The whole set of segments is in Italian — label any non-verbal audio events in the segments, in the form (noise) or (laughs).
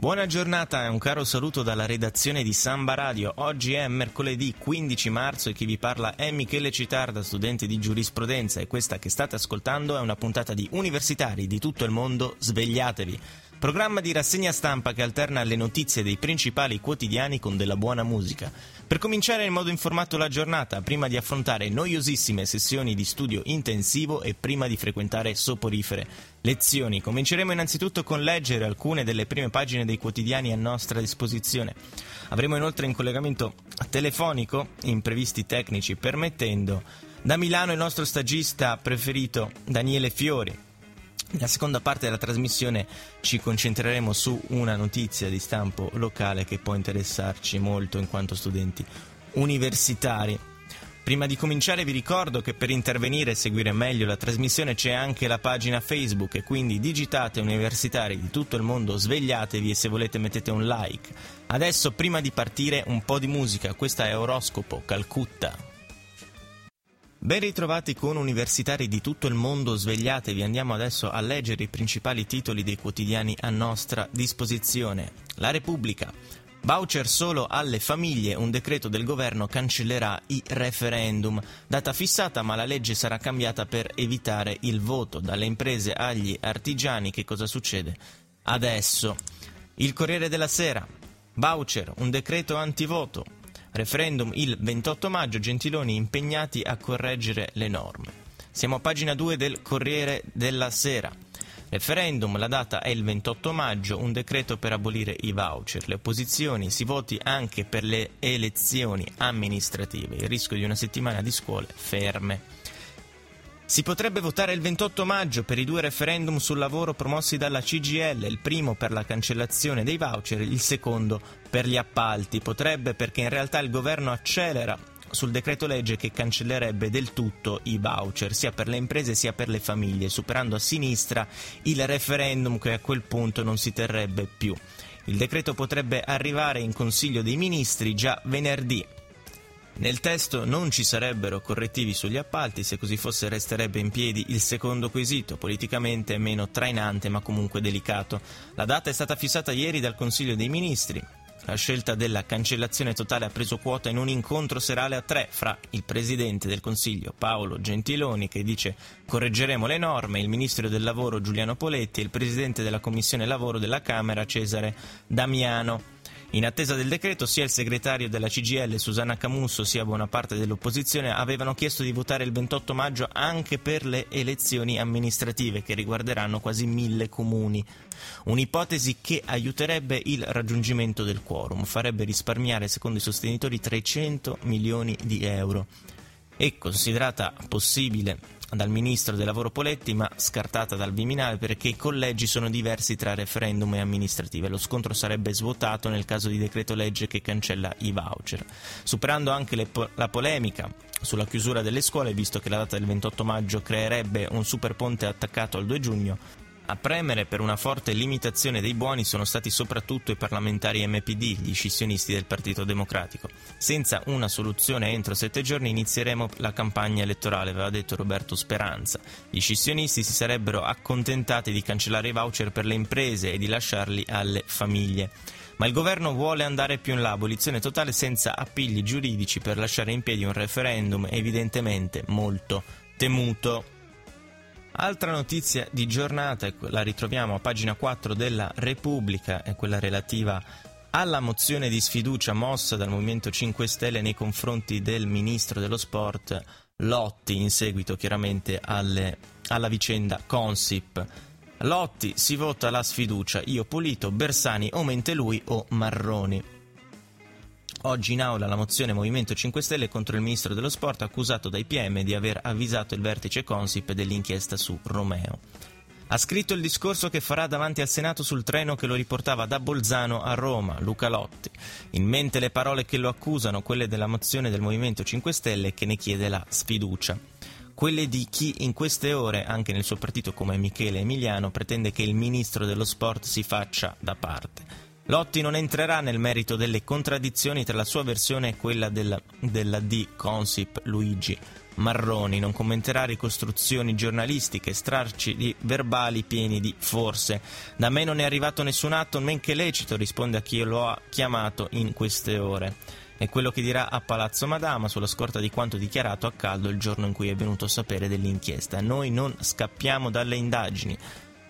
Buona giornata e un caro saluto dalla redazione di Samba Radio. Oggi è mercoledì 15 marzo e chi vi parla è Michele Citarda, studente di giurisprudenza e questa che state ascoltando è una puntata di Universitari di tutto il mondo. Svegliatevi! Programma di rassegna stampa che alterna le notizie dei principali quotidiani con della buona musica. Per cominciare in modo informato la giornata, prima di affrontare noiosissime sessioni di studio intensivo e prima di frequentare soporifere lezioni, cominceremo innanzitutto con leggere alcune delle prime pagine dei quotidiani a nostra disposizione. Avremo inoltre in collegamento telefonico, imprevisti tecnici permettendo, da Milano il nostro stagista preferito Daniele Fiori nella seconda parte della trasmissione ci concentreremo su una notizia di stampo locale che può interessarci molto in quanto studenti universitari. Prima di cominciare vi ricordo che per intervenire e seguire meglio la trasmissione c'è anche la pagina Facebook e quindi digitate universitari di tutto il mondo, svegliatevi e se volete mettete un like. Adesso prima di partire un po' di musica, questa è Oroscopo Calcutta. Ben ritrovati con universitari di tutto il mondo, svegliatevi, andiamo adesso a leggere i principali titoli dei quotidiani a nostra disposizione. La Repubblica. Voucher solo alle famiglie, un decreto del governo cancellerà i referendum. Data fissata, ma la legge sarà cambiata per evitare il voto. Dalle imprese agli artigiani, che cosa succede? Adesso. Il Corriere della Sera. Voucher, un decreto antivoto. Referendum il 28 maggio, Gentiloni impegnati a correggere le norme. Siamo a pagina 2 del Corriere della Sera. Referendum, la data è il 28 maggio, un decreto per abolire i voucher. Le opposizioni si voti anche per le elezioni amministrative. Il rischio di una settimana di scuole ferme. Si potrebbe votare il 28 maggio per i due referendum sul lavoro promossi dalla CGL, il primo per la cancellazione dei voucher, il secondo per gli appalti. Potrebbe perché in realtà il governo accelera sul decreto legge che cancellerebbe del tutto i voucher, sia per le imprese sia per le famiglie, superando a sinistra il referendum che a quel punto non si terrebbe più. Il decreto potrebbe arrivare in Consiglio dei Ministri già venerdì. Nel testo non ci sarebbero correttivi sugli appalti, se così fosse resterebbe in piedi il secondo quesito, politicamente meno trainante ma comunque delicato. La data è stata fissata ieri dal Consiglio dei Ministri. La scelta della cancellazione totale ha preso quota in un incontro serale a tre fra il Presidente del Consiglio Paolo Gentiloni che dice correggeremo le norme, il Ministro del Lavoro Giuliano Poletti e il Presidente della Commissione Lavoro della Camera Cesare Damiano. In attesa del decreto, sia il segretario della CGL Susanna Camusso sia buona parte dell'opposizione avevano chiesto di votare il 28 maggio anche per le elezioni amministrative che riguarderanno quasi mille comuni. Un'ipotesi che aiuterebbe il raggiungimento del quorum, farebbe risparmiare, secondo i sostenitori, 300 milioni di euro. E considerata possibile dal ministro del lavoro Poletti, ma scartata dal Viminale perché i collegi sono diversi tra referendum e amministrative. Lo scontro sarebbe svuotato nel caso di decreto legge che cancella i voucher. Superando anche po- la polemica sulla chiusura delle scuole, visto che la data del 28 maggio creerebbe un superponte attaccato al 2 giugno, a premere per una forte limitazione dei buoni sono stati soprattutto i parlamentari MPD, gli scissionisti del Partito Democratico. Senza una soluzione entro sette giorni inizieremo la campagna elettorale, aveva detto Roberto Speranza. Gli scissionisti si sarebbero accontentati di cancellare i voucher per le imprese e di lasciarli alle famiglie. Ma il governo vuole andare più in là, abolizione totale senza appigli giuridici per lasciare in piedi un referendum evidentemente molto temuto. Altra notizia di giornata, la ritroviamo a pagina 4 della Repubblica, è quella relativa alla mozione di sfiducia mossa dal Movimento 5 Stelle nei confronti del Ministro dello Sport Lotti, in seguito chiaramente alle, alla vicenda Consip. Lotti si vota la sfiducia, io Pulito, Bersani o Mentelui o Marroni. Oggi in aula la mozione Movimento 5 Stelle contro il ministro dello sport accusato dai PM di aver avvisato il vertice Consip dell'inchiesta su Romeo. Ha scritto il discorso che farà davanti al Senato sul treno che lo riportava da Bolzano a Roma, Luca Lotti. In mente le parole che lo accusano, quelle della mozione del Movimento 5 Stelle che ne chiede la sfiducia quelle di chi in queste ore, anche nel suo partito come Michele Emiliano, pretende che il ministro dello sport si faccia da parte. Lotti non entrerà nel merito delle contraddizioni tra la sua versione e quella della, della D. Consip Luigi Marroni, non commenterà ricostruzioni giornalistiche, strarci di verbali pieni di forse. Da me non è arrivato nessun atto, men che lecito, risponde a chi lo ha chiamato in queste ore. È quello che dirà a Palazzo Madama sulla scorta di quanto dichiarato a caldo il giorno in cui è venuto a sapere dell'inchiesta. Noi non scappiamo dalle indagini.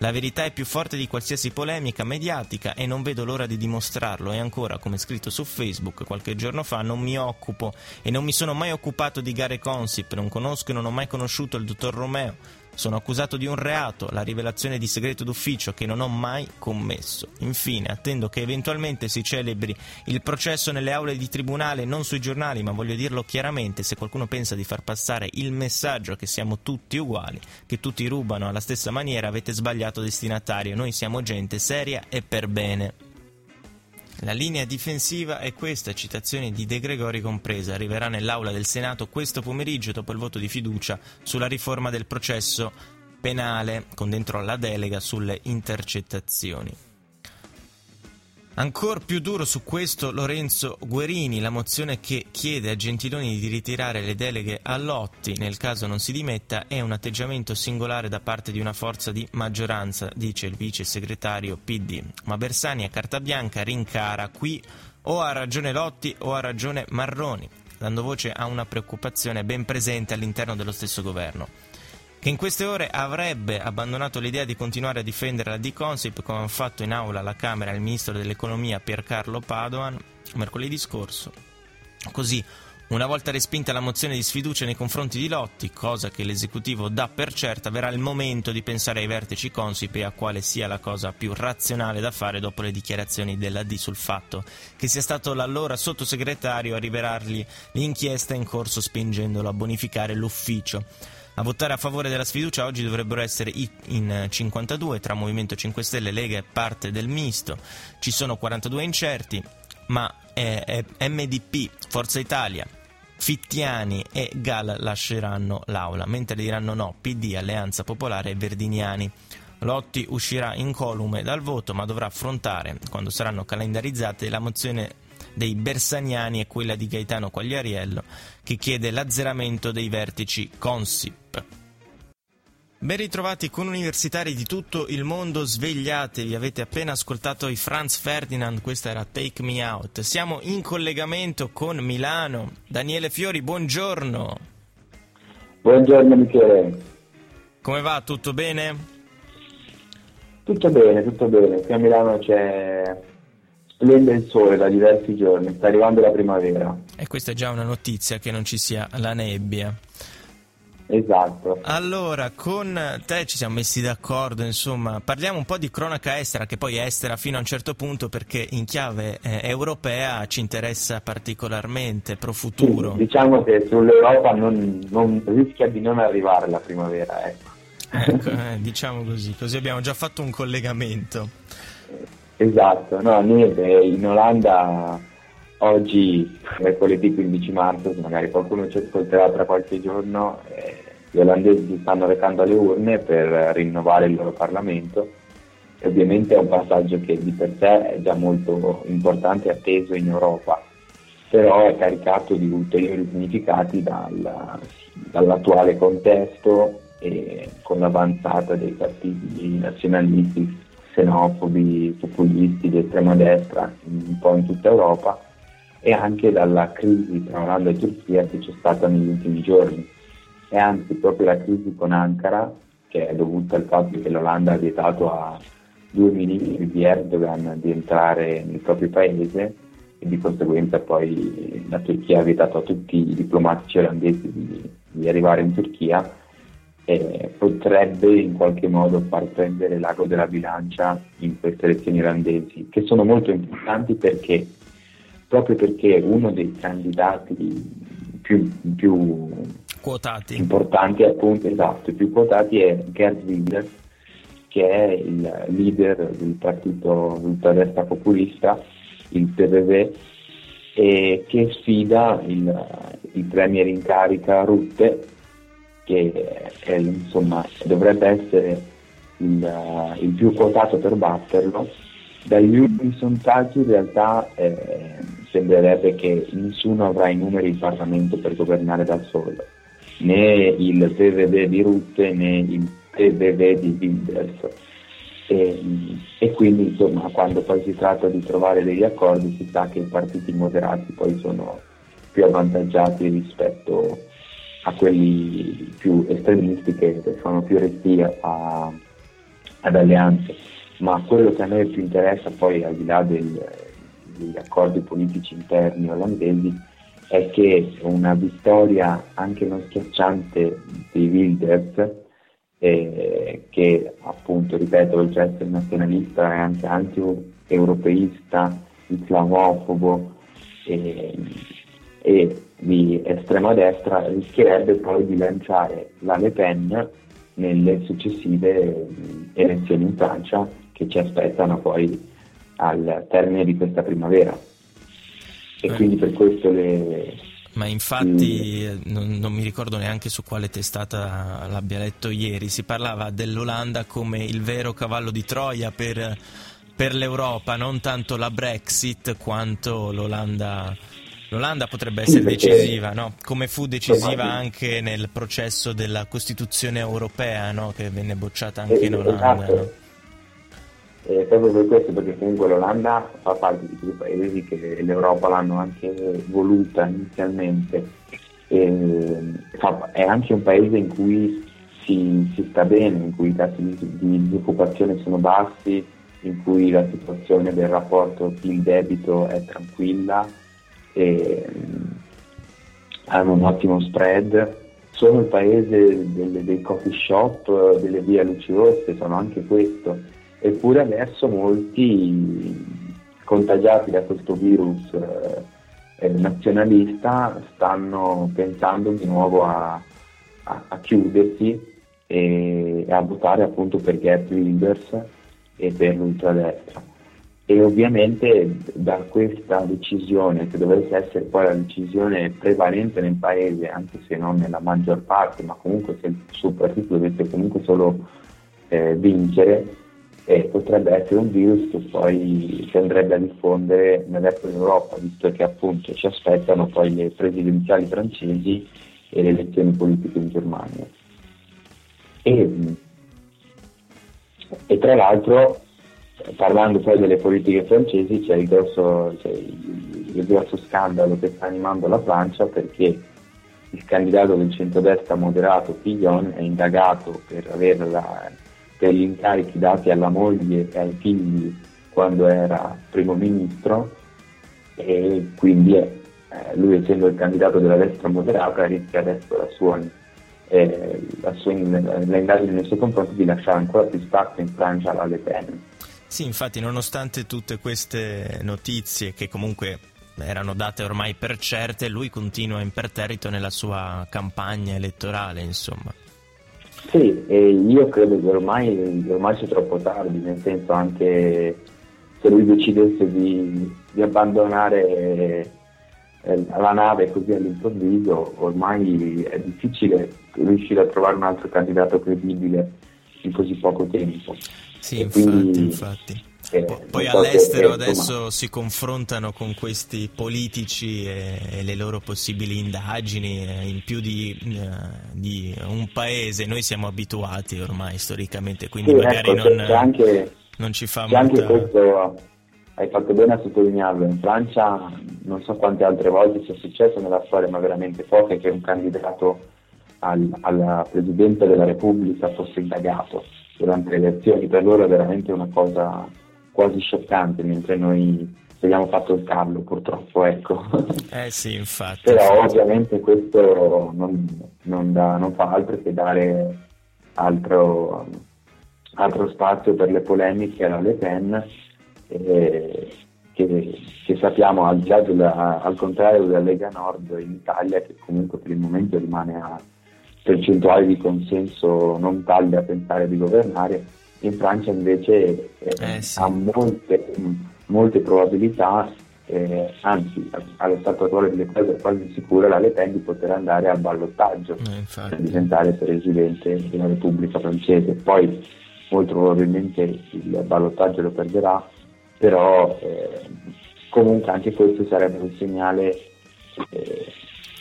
La verità è più forte di qualsiasi polemica mediatica e non vedo l'ora di dimostrarlo e ancora, come scritto su Facebook qualche giorno fa, non mi occupo e non mi sono mai occupato di gare Consip, non conosco e non ho mai conosciuto il dottor Romeo. Sono accusato di un reato, la rivelazione di segreto d'ufficio che non ho mai commesso. Infine, attendo che eventualmente si celebri il processo nelle aule di tribunale, non sui giornali, ma voglio dirlo chiaramente, se qualcuno pensa di far passare il messaggio che siamo tutti uguali, che tutti rubano alla stessa maniera, avete sbagliato destinatario. Noi siamo gente seria e per bene. La linea difensiva è questa, citazione di De Gregori compresa, arriverà nell'Aula del Senato questo pomeriggio dopo il voto di fiducia sulla riforma del processo penale, con dentro la delega sulle intercettazioni. Ancora più duro su questo Lorenzo Guerini, la mozione che chiede a Gentiloni di ritirare le deleghe a Lotti nel caso non si dimetta è un atteggiamento singolare da parte di una forza di maggioranza, dice il vice segretario PD. Ma Bersani a carta bianca rincara qui o ha ragione Lotti o ha ragione Marroni, dando voce a una preoccupazione ben presente all'interno dello stesso governo che in queste ore avrebbe abbandonato l'idea di continuare a difendere la D-Consip come ha fatto in aula alla Camera il ministro dell'economia Piercarlo Padoan mercoledì scorso. Così, una volta respinta la mozione di sfiducia nei confronti di Lotti, cosa che l'esecutivo dà per certa, verrà il momento di pensare ai vertici Consip e a quale sia la cosa più razionale da fare dopo le dichiarazioni della D sul fatto che sia stato l'allora sottosegretario a rivelargli l'inchiesta in corso spingendolo a bonificare l'ufficio. A votare a favore della sfiducia oggi dovrebbero essere in 52 tra Movimento 5 Stelle, Lega e parte del misto. Ci sono 42 incerti, ma è, è MDP, Forza Italia, Fittiani e Gal lasceranno l'aula, mentre diranno no PD, Alleanza Popolare e Verdiniani. Lotti uscirà incolume dal voto, ma dovrà affrontare, quando saranno calendarizzate, la mozione dei Bersaniani e quella di Gaetano Quagliariello, che chiede l'azzeramento dei vertici Consip. Ben ritrovati con universitari di tutto il mondo, svegliatevi, avete appena ascoltato i Franz Ferdinand, questa era Take Me Out. Siamo in collegamento con Milano. Daniele Fiori, buongiorno. Buongiorno Michele. Come va? Tutto bene? Tutto bene, tutto bene. Qui a Milano c'è splende il sole da diversi giorni, sta arrivando la primavera. E questa è già una notizia che non ci sia la nebbia. Esatto. Allora, con te ci siamo messi d'accordo, insomma, parliamo un po' di cronaca estera, che poi è estera fino a un certo punto perché in chiave eh, europea ci interessa particolarmente, pro futuro. Sì, diciamo che sull'Europa non, non, rischia di non arrivare la primavera, ecco. ecco (laughs) eh, diciamo così, così abbiamo già fatto un collegamento. Esatto, no, niente, in Olanda oggi, mercoledì 15 marzo, se magari qualcuno ci ascolterà tra qualche giorno, eh, gli olandesi si stanno recando alle urne per rinnovare il loro Parlamento. E ovviamente è un passaggio che di per sé è già molto importante e atteso in Europa, però è caricato di ulteriori significati dal, dall'attuale contesto e con l'avanzata dei partiti nazionalisti xenofobi, populisti di estrema destra un po' in tutta Europa e anche dalla crisi tra Olanda e Turchia che c'è stata negli ultimi giorni. E anzi proprio la crisi con Ankara, che è dovuta al fatto che l'Olanda ha vietato a due ministri di Erdogan di entrare nel proprio paese e di conseguenza poi la Turchia ha vietato a tutti i diplomatici olandesi di, di arrivare in Turchia eh, potrebbe in qualche modo far prendere l'ago della bilancia in queste elezioni irlandesi, che sono molto importanti perché proprio perché uno dei candidati più, più quotati. importanti, appunto, esatto, più quotati è Gerd Wilders, che è il leader del partito ultradestra populista, il PVV, e che sfida il, il premier in carica Rutte, che è, insomma, dovrebbe essere il, il, più quotato per batterlo. Dagli ultimi sondaggi in realtà eh, sembrerebbe che nessuno avrà i numeri in Parlamento per governare da solo, né il PVV di Rutte né il PVV di Wilders. E, e, quindi insomma quando poi si tratta di trovare degli accordi si sa che i partiti moderati poi sono più avvantaggiati rispetto a quelli più estremisti che sono più resti a, ad alleanze. Ma quello che a noi più interessa poi al di là del, degli accordi politici interni olandesi è che una vittoria anche non schiacciante dei Wilders eh, che appunto, ripeto, oltre ad essere nazionalista è anche anti-europeista, islamofobo e, e di estrema destra, rischierebbe poi di lanciare la Le Pen nelle successive elezioni in Francia che ci aspettano poi al termine di questa primavera. E quindi per questo le, ma infatti mm. non, non, mi ricordo neanche su quale testata l'abbia letto ieri, si parlava dell'Olanda come il vero cavallo di Troia per, per l'Europa, non tanto la Brexit quanto l'Olanda. L'Olanda potrebbe essere decisiva, no? come fu decisiva anche nel processo della Costituzione europea, no? che venne bocciata anche in Olanda. Esatto. Eh, proprio per questo, perché comunque l'Olanda fa parte di quei paesi che l'Europa l'hanno anche voluta inizialmente. E, fa, è anche un paese in cui si, si, sta bene, in cui i tassi di, di disoccupazione sono bassi, in cui la situazione del rapporto PIL-debito è tranquilla, e, hanno un ottimo spread, sono il paese delle, dei coffee shop, delle vie luci rosse, sono anche questo eppure adesso molti contagiati da questo virus eh, eh, nazionalista stanno pensando di nuovo a, a, a chiudersi e, a votare appunto per Gert Wilders e per l'ultradestra. E ovviamente da questa decisione, che dovesse essere poi la decisione prevalente nel paese, anche se non nella maggior parte, ma comunque se il suo partito dovesse comunque solo eh, vincere, e potrebbe essere un virus che poi si andrebbe a diffondere nel resto d'Europa, visto che appunto ci aspettano poi le presidenziali francesi e le elezioni politiche in Germania. E, e tra l'altro, parlando poi delle politiche francesi, c'è il grosso, c'è il, il grosso scandalo che sta animando la Francia perché il candidato del centrodestra moderato Fillon è indagato per averla per gli incarichi dati alla moglie e ai figli quando era primo ministro e quindi eh, lui essendo il candidato della destra moderata rischia adesso la sua, eh, la sua l'indagine nei suoi confronti di lasciare ancora più spazio in Francia alla Le Pen. Sì, infatti nonostante tutte queste notizie che comunque erano date ormai per certe, lui continua imperterrito nella sua campagna elettorale, insomma. Sì, io credo che ormai, ormai sia troppo tardi, nel senso anche se lui decidesse di, di abbandonare eh, la nave così all'improvviso, ormai è difficile riuscire a trovare un altro candidato credibile in così poco tempo. Sì, infatti, quindi, infatti. Eh, Poi all'estero che, adesso insomma... si confrontano con questi politici e, e le loro possibili indagini eh, in più di, uh, di, un paese. Noi siamo abituati ormai storicamente, quindi sì, magari ecco, non, anche, non, ci fa molta... Anche questo, hai fatto bene a sottolinearlo. In Francia non so quante altre volte sia successo nella storia, ma veramente poche, che un candidato al, alla Presidenza della Repubblica fosse indagato durante le elezioni. Per loro è veramente una cosa quasi scioccante, mentre noi abbiamo fatto il Carlo purtroppo, ecco. Eh sì, infatti. Però ovviamente questo non, non, da, non, fa altro che dare altro, altro, spazio per le polemiche alla Le Pen, eh, che, che, sappiamo al, della, al contrario della Lega Nord in Italia, che comunque per il momento rimane a percentuali di consenso non tali a pensare di governare, in Francia invece eh, eh, sì. ha molte, molte probabilità, eh, anzi allo stato attuale delle cose è quasi sicura la Le Pen di poter andare al ballottaggio eh, per diventare presidente della Repubblica francese. Poi molto probabilmente il ballottaggio lo perderà, però eh, comunque anche questo sarebbe un segnale eh,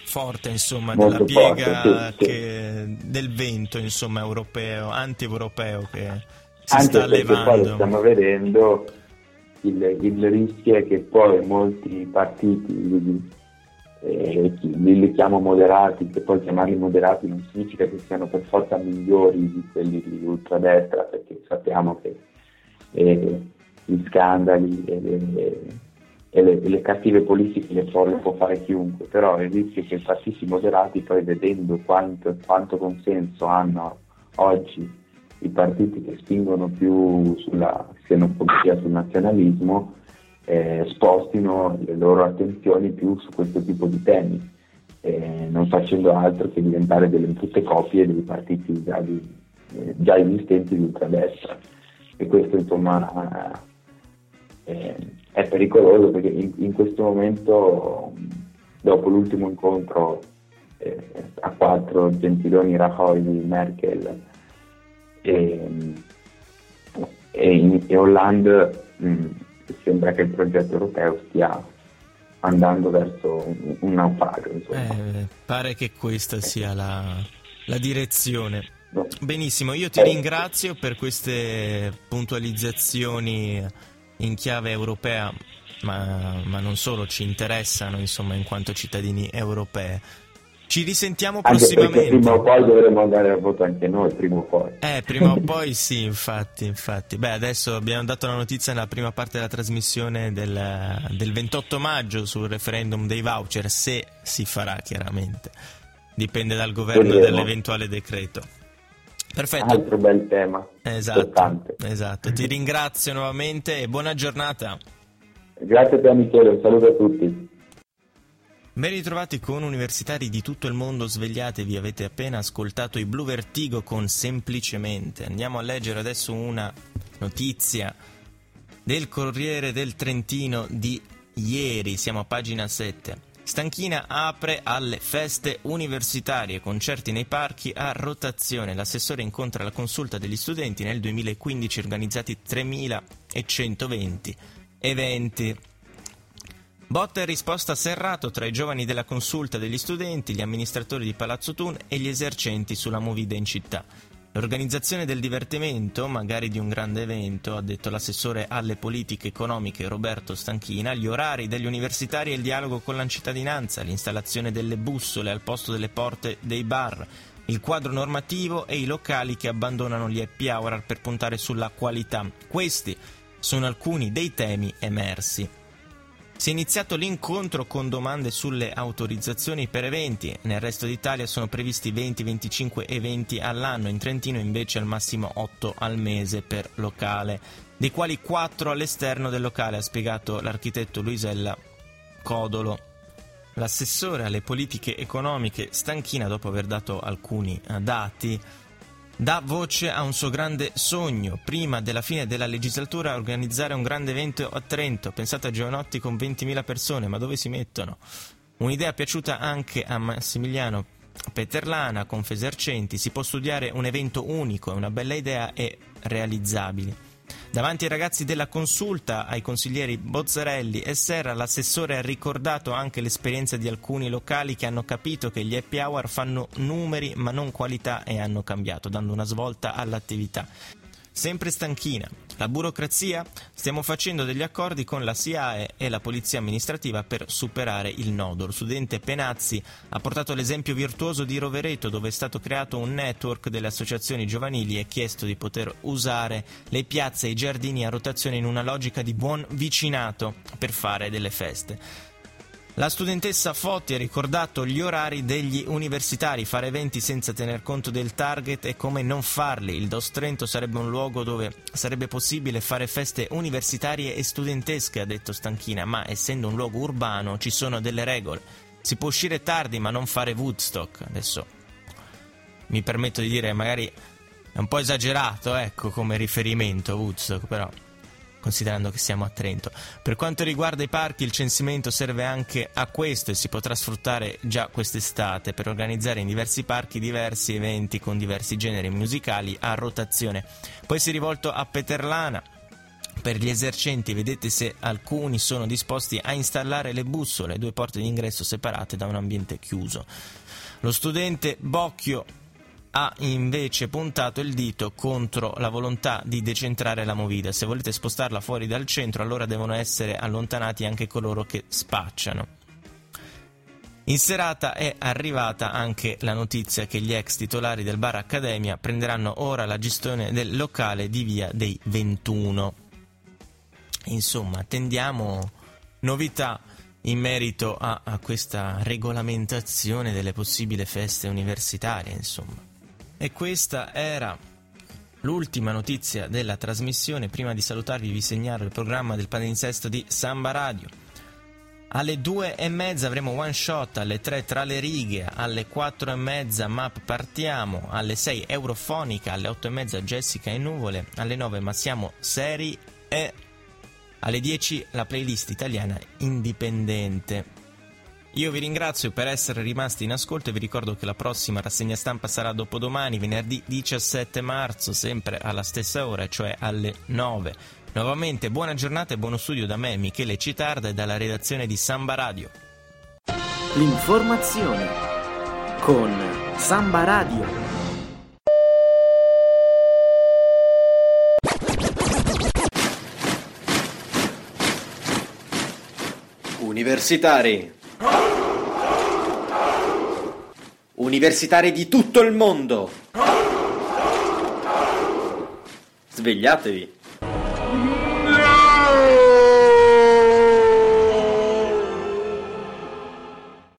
forte insomma della piega forte, sì, che, sì. del vento insomma europeo anti-europeo che si Anche sta levando. Stiamo vedendo il, il, rischio è che poi molti partiti, eh, li, chiamo moderati, che poi chiamarli moderati non significa che siano per forza migliori di quelli di ultradestra, perché sappiamo che eh, gli scandali e le, e le, le, cattive politiche le può, le può, fare chiunque, però il rischio che i partiti moderati poi vedendo quanto, quanto consenso hanno oggi i partiti che spingono più sulla xenofobia, sul nazionalismo, eh, spostino le loro attenzioni più su questo tipo di temi, eh, non facendo altro che diventare delle brutte copie dei partiti già, di, eh, già esistenti di ultradestra. E questo insomma eh, è pericoloso perché in, in, questo momento, dopo l'ultimo incontro eh, a quattro, Gentiloni, Rajoy, Merkel, e, e, in, e Hollande mh, mm, sembra che il progetto europeo stia andando verso un, un naufragio. Eh, pare che questa sia la, la direzione. Benissimo, io ti eh. ringrazio per queste puntualizzazioni in chiave europea, ma, ma non solo, ci interessano insomma in quanto cittadini europei. Ci risentiamo anche prossimamente. Prima o poi dovremo andare a voto anche noi, prima o poi. Eh, prima o (laughs) poi sì, infatti, infatti. Beh, adesso abbiamo dato la notizia nella prima parte della trasmissione del, del 28 maggio sul referendum dei voucher, se si farà chiaramente. Dipende dal governo e dall'eventuale decreto. Perfetto. Altro bel tema. Esatto, esatto. Ti ringrazio nuovamente e buona giornata. Grazie a te Michele, un saluto a tutti. Ben ritrovati con universitari di tutto il mondo, svegliatevi, avete appena ascoltato i Blue Vertigo con Semplicemente. Andiamo a leggere adesso una notizia del Corriere del Trentino di ieri, siamo a pagina 7. Stanchina apre alle feste universitarie, concerti nei parchi a rotazione. L'assessore incontra la consulta degli studenti nel 2015 organizzati 3120 eventi. Botta e risposta serrato tra i giovani della consulta degli studenti, gli amministratori di Palazzo Thun e gli esercenti sulla movida in città. L'organizzazione del divertimento, magari di un grande evento, ha detto l'assessore alle politiche economiche Roberto Stanchina, gli orari degli universitari e il dialogo con la cittadinanza, l'installazione delle bussole al posto delle porte dei bar, il quadro normativo e i locali che abbandonano gli happy hour per puntare sulla qualità. Questi sono alcuni dei temi emersi. Si è iniziato l'incontro con domande sulle autorizzazioni per eventi. Nel resto d'Italia sono previsti 20-25 eventi all'anno, in Trentino invece al massimo 8 al mese per locale, dei quali 4 all'esterno del locale, ha spiegato l'architetto Luisella Codolo. L'assessore alle politiche economiche Stanchina, dopo aver dato alcuni dati, dà voce a un suo grande sogno, prima della fine della legislatura organizzare un grande evento a Trento, pensate a Giovanotti con 20.000 persone, ma dove si mettono? Un'idea piaciuta anche a Massimiliano Peterlana con Fesercenti, si può studiare un evento unico, è una bella idea e realizzabile. Davanti ai ragazzi della consulta, ai consiglieri Bozzarelli e Serra, l'assessore ha ricordato anche l'esperienza di alcuni locali che hanno capito che gli happy hour fanno numeri ma non qualità e hanno cambiato, dando una svolta all'attività. Sempre stanchina. La burocrazia? Stiamo facendo degli accordi con la SIAE e la Polizia Amministrativa per superare il nodo. Lo studente Penazzi ha portato l'esempio virtuoso di Rovereto dove è stato creato un network delle associazioni giovanili e chiesto di poter usare le piazze e i giardini a rotazione in una logica di buon vicinato per fare delle feste. La studentessa Fotti ha ricordato gli orari degli universitari, fare eventi senza tener conto del target e come non farli. Il DOS Trento sarebbe un luogo dove sarebbe possibile fare feste universitarie e studentesche, ha detto Stanchina, ma essendo un luogo urbano ci sono delle regole. Si può uscire tardi ma non fare Woodstock. Adesso mi permetto di dire magari È un po' esagerato, ecco, come riferimento Woodstock, però considerando che siamo a Trento. Per quanto riguarda i parchi, il censimento serve anche a questo e si potrà sfruttare già quest'estate per organizzare in diversi parchi diversi eventi con diversi generi musicali a rotazione. Poi si è rivolto a Peterlana. Per gli esercenti vedete se alcuni sono disposti a installare le bussole, due porte d'ingresso separate da un ambiente chiuso. Lo studente Bocchio ha invece puntato il dito contro la volontà di decentrare la movida. Se volete spostarla fuori dal centro, allora devono essere allontanati anche coloro che spacciano. In serata è arrivata anche la notizia che gli ex titolari del bar Accademia prenderanno ora la gestione del locale di via dei 21. Insomma, attendiamo novità in merito a, a questa regolamentazione delle possibili feste universitarie, insomma. E questa era l'ultima notizia della trasmissione. Prima di salutarvi vi segnalo il programma del palinsesto di Samba Radio. Alle due e mezza avremo one shot, alle tre tra le righe, alle quattro e mezza map partiamo, alle sei eurofonica, alle otto e mezza Jessica e nuvole, alle nove ma siamo seri e alle dieci la playlist italiana indipendente. Io vi ringrazio per essere rimasti in ascolto e vi ricordo che la prossima rassegna stampa sarà dopodomani, venerdì 17 marzo, sempre alla stessa ora, cioè alle 9. Nuovamente buona giornata e buono studio da me, Michele Citarda e dalla redazione di Samba Radio. L'informazione con Samba Radio. Universitari. Universitari di tutto il mondo. Svegliatevi.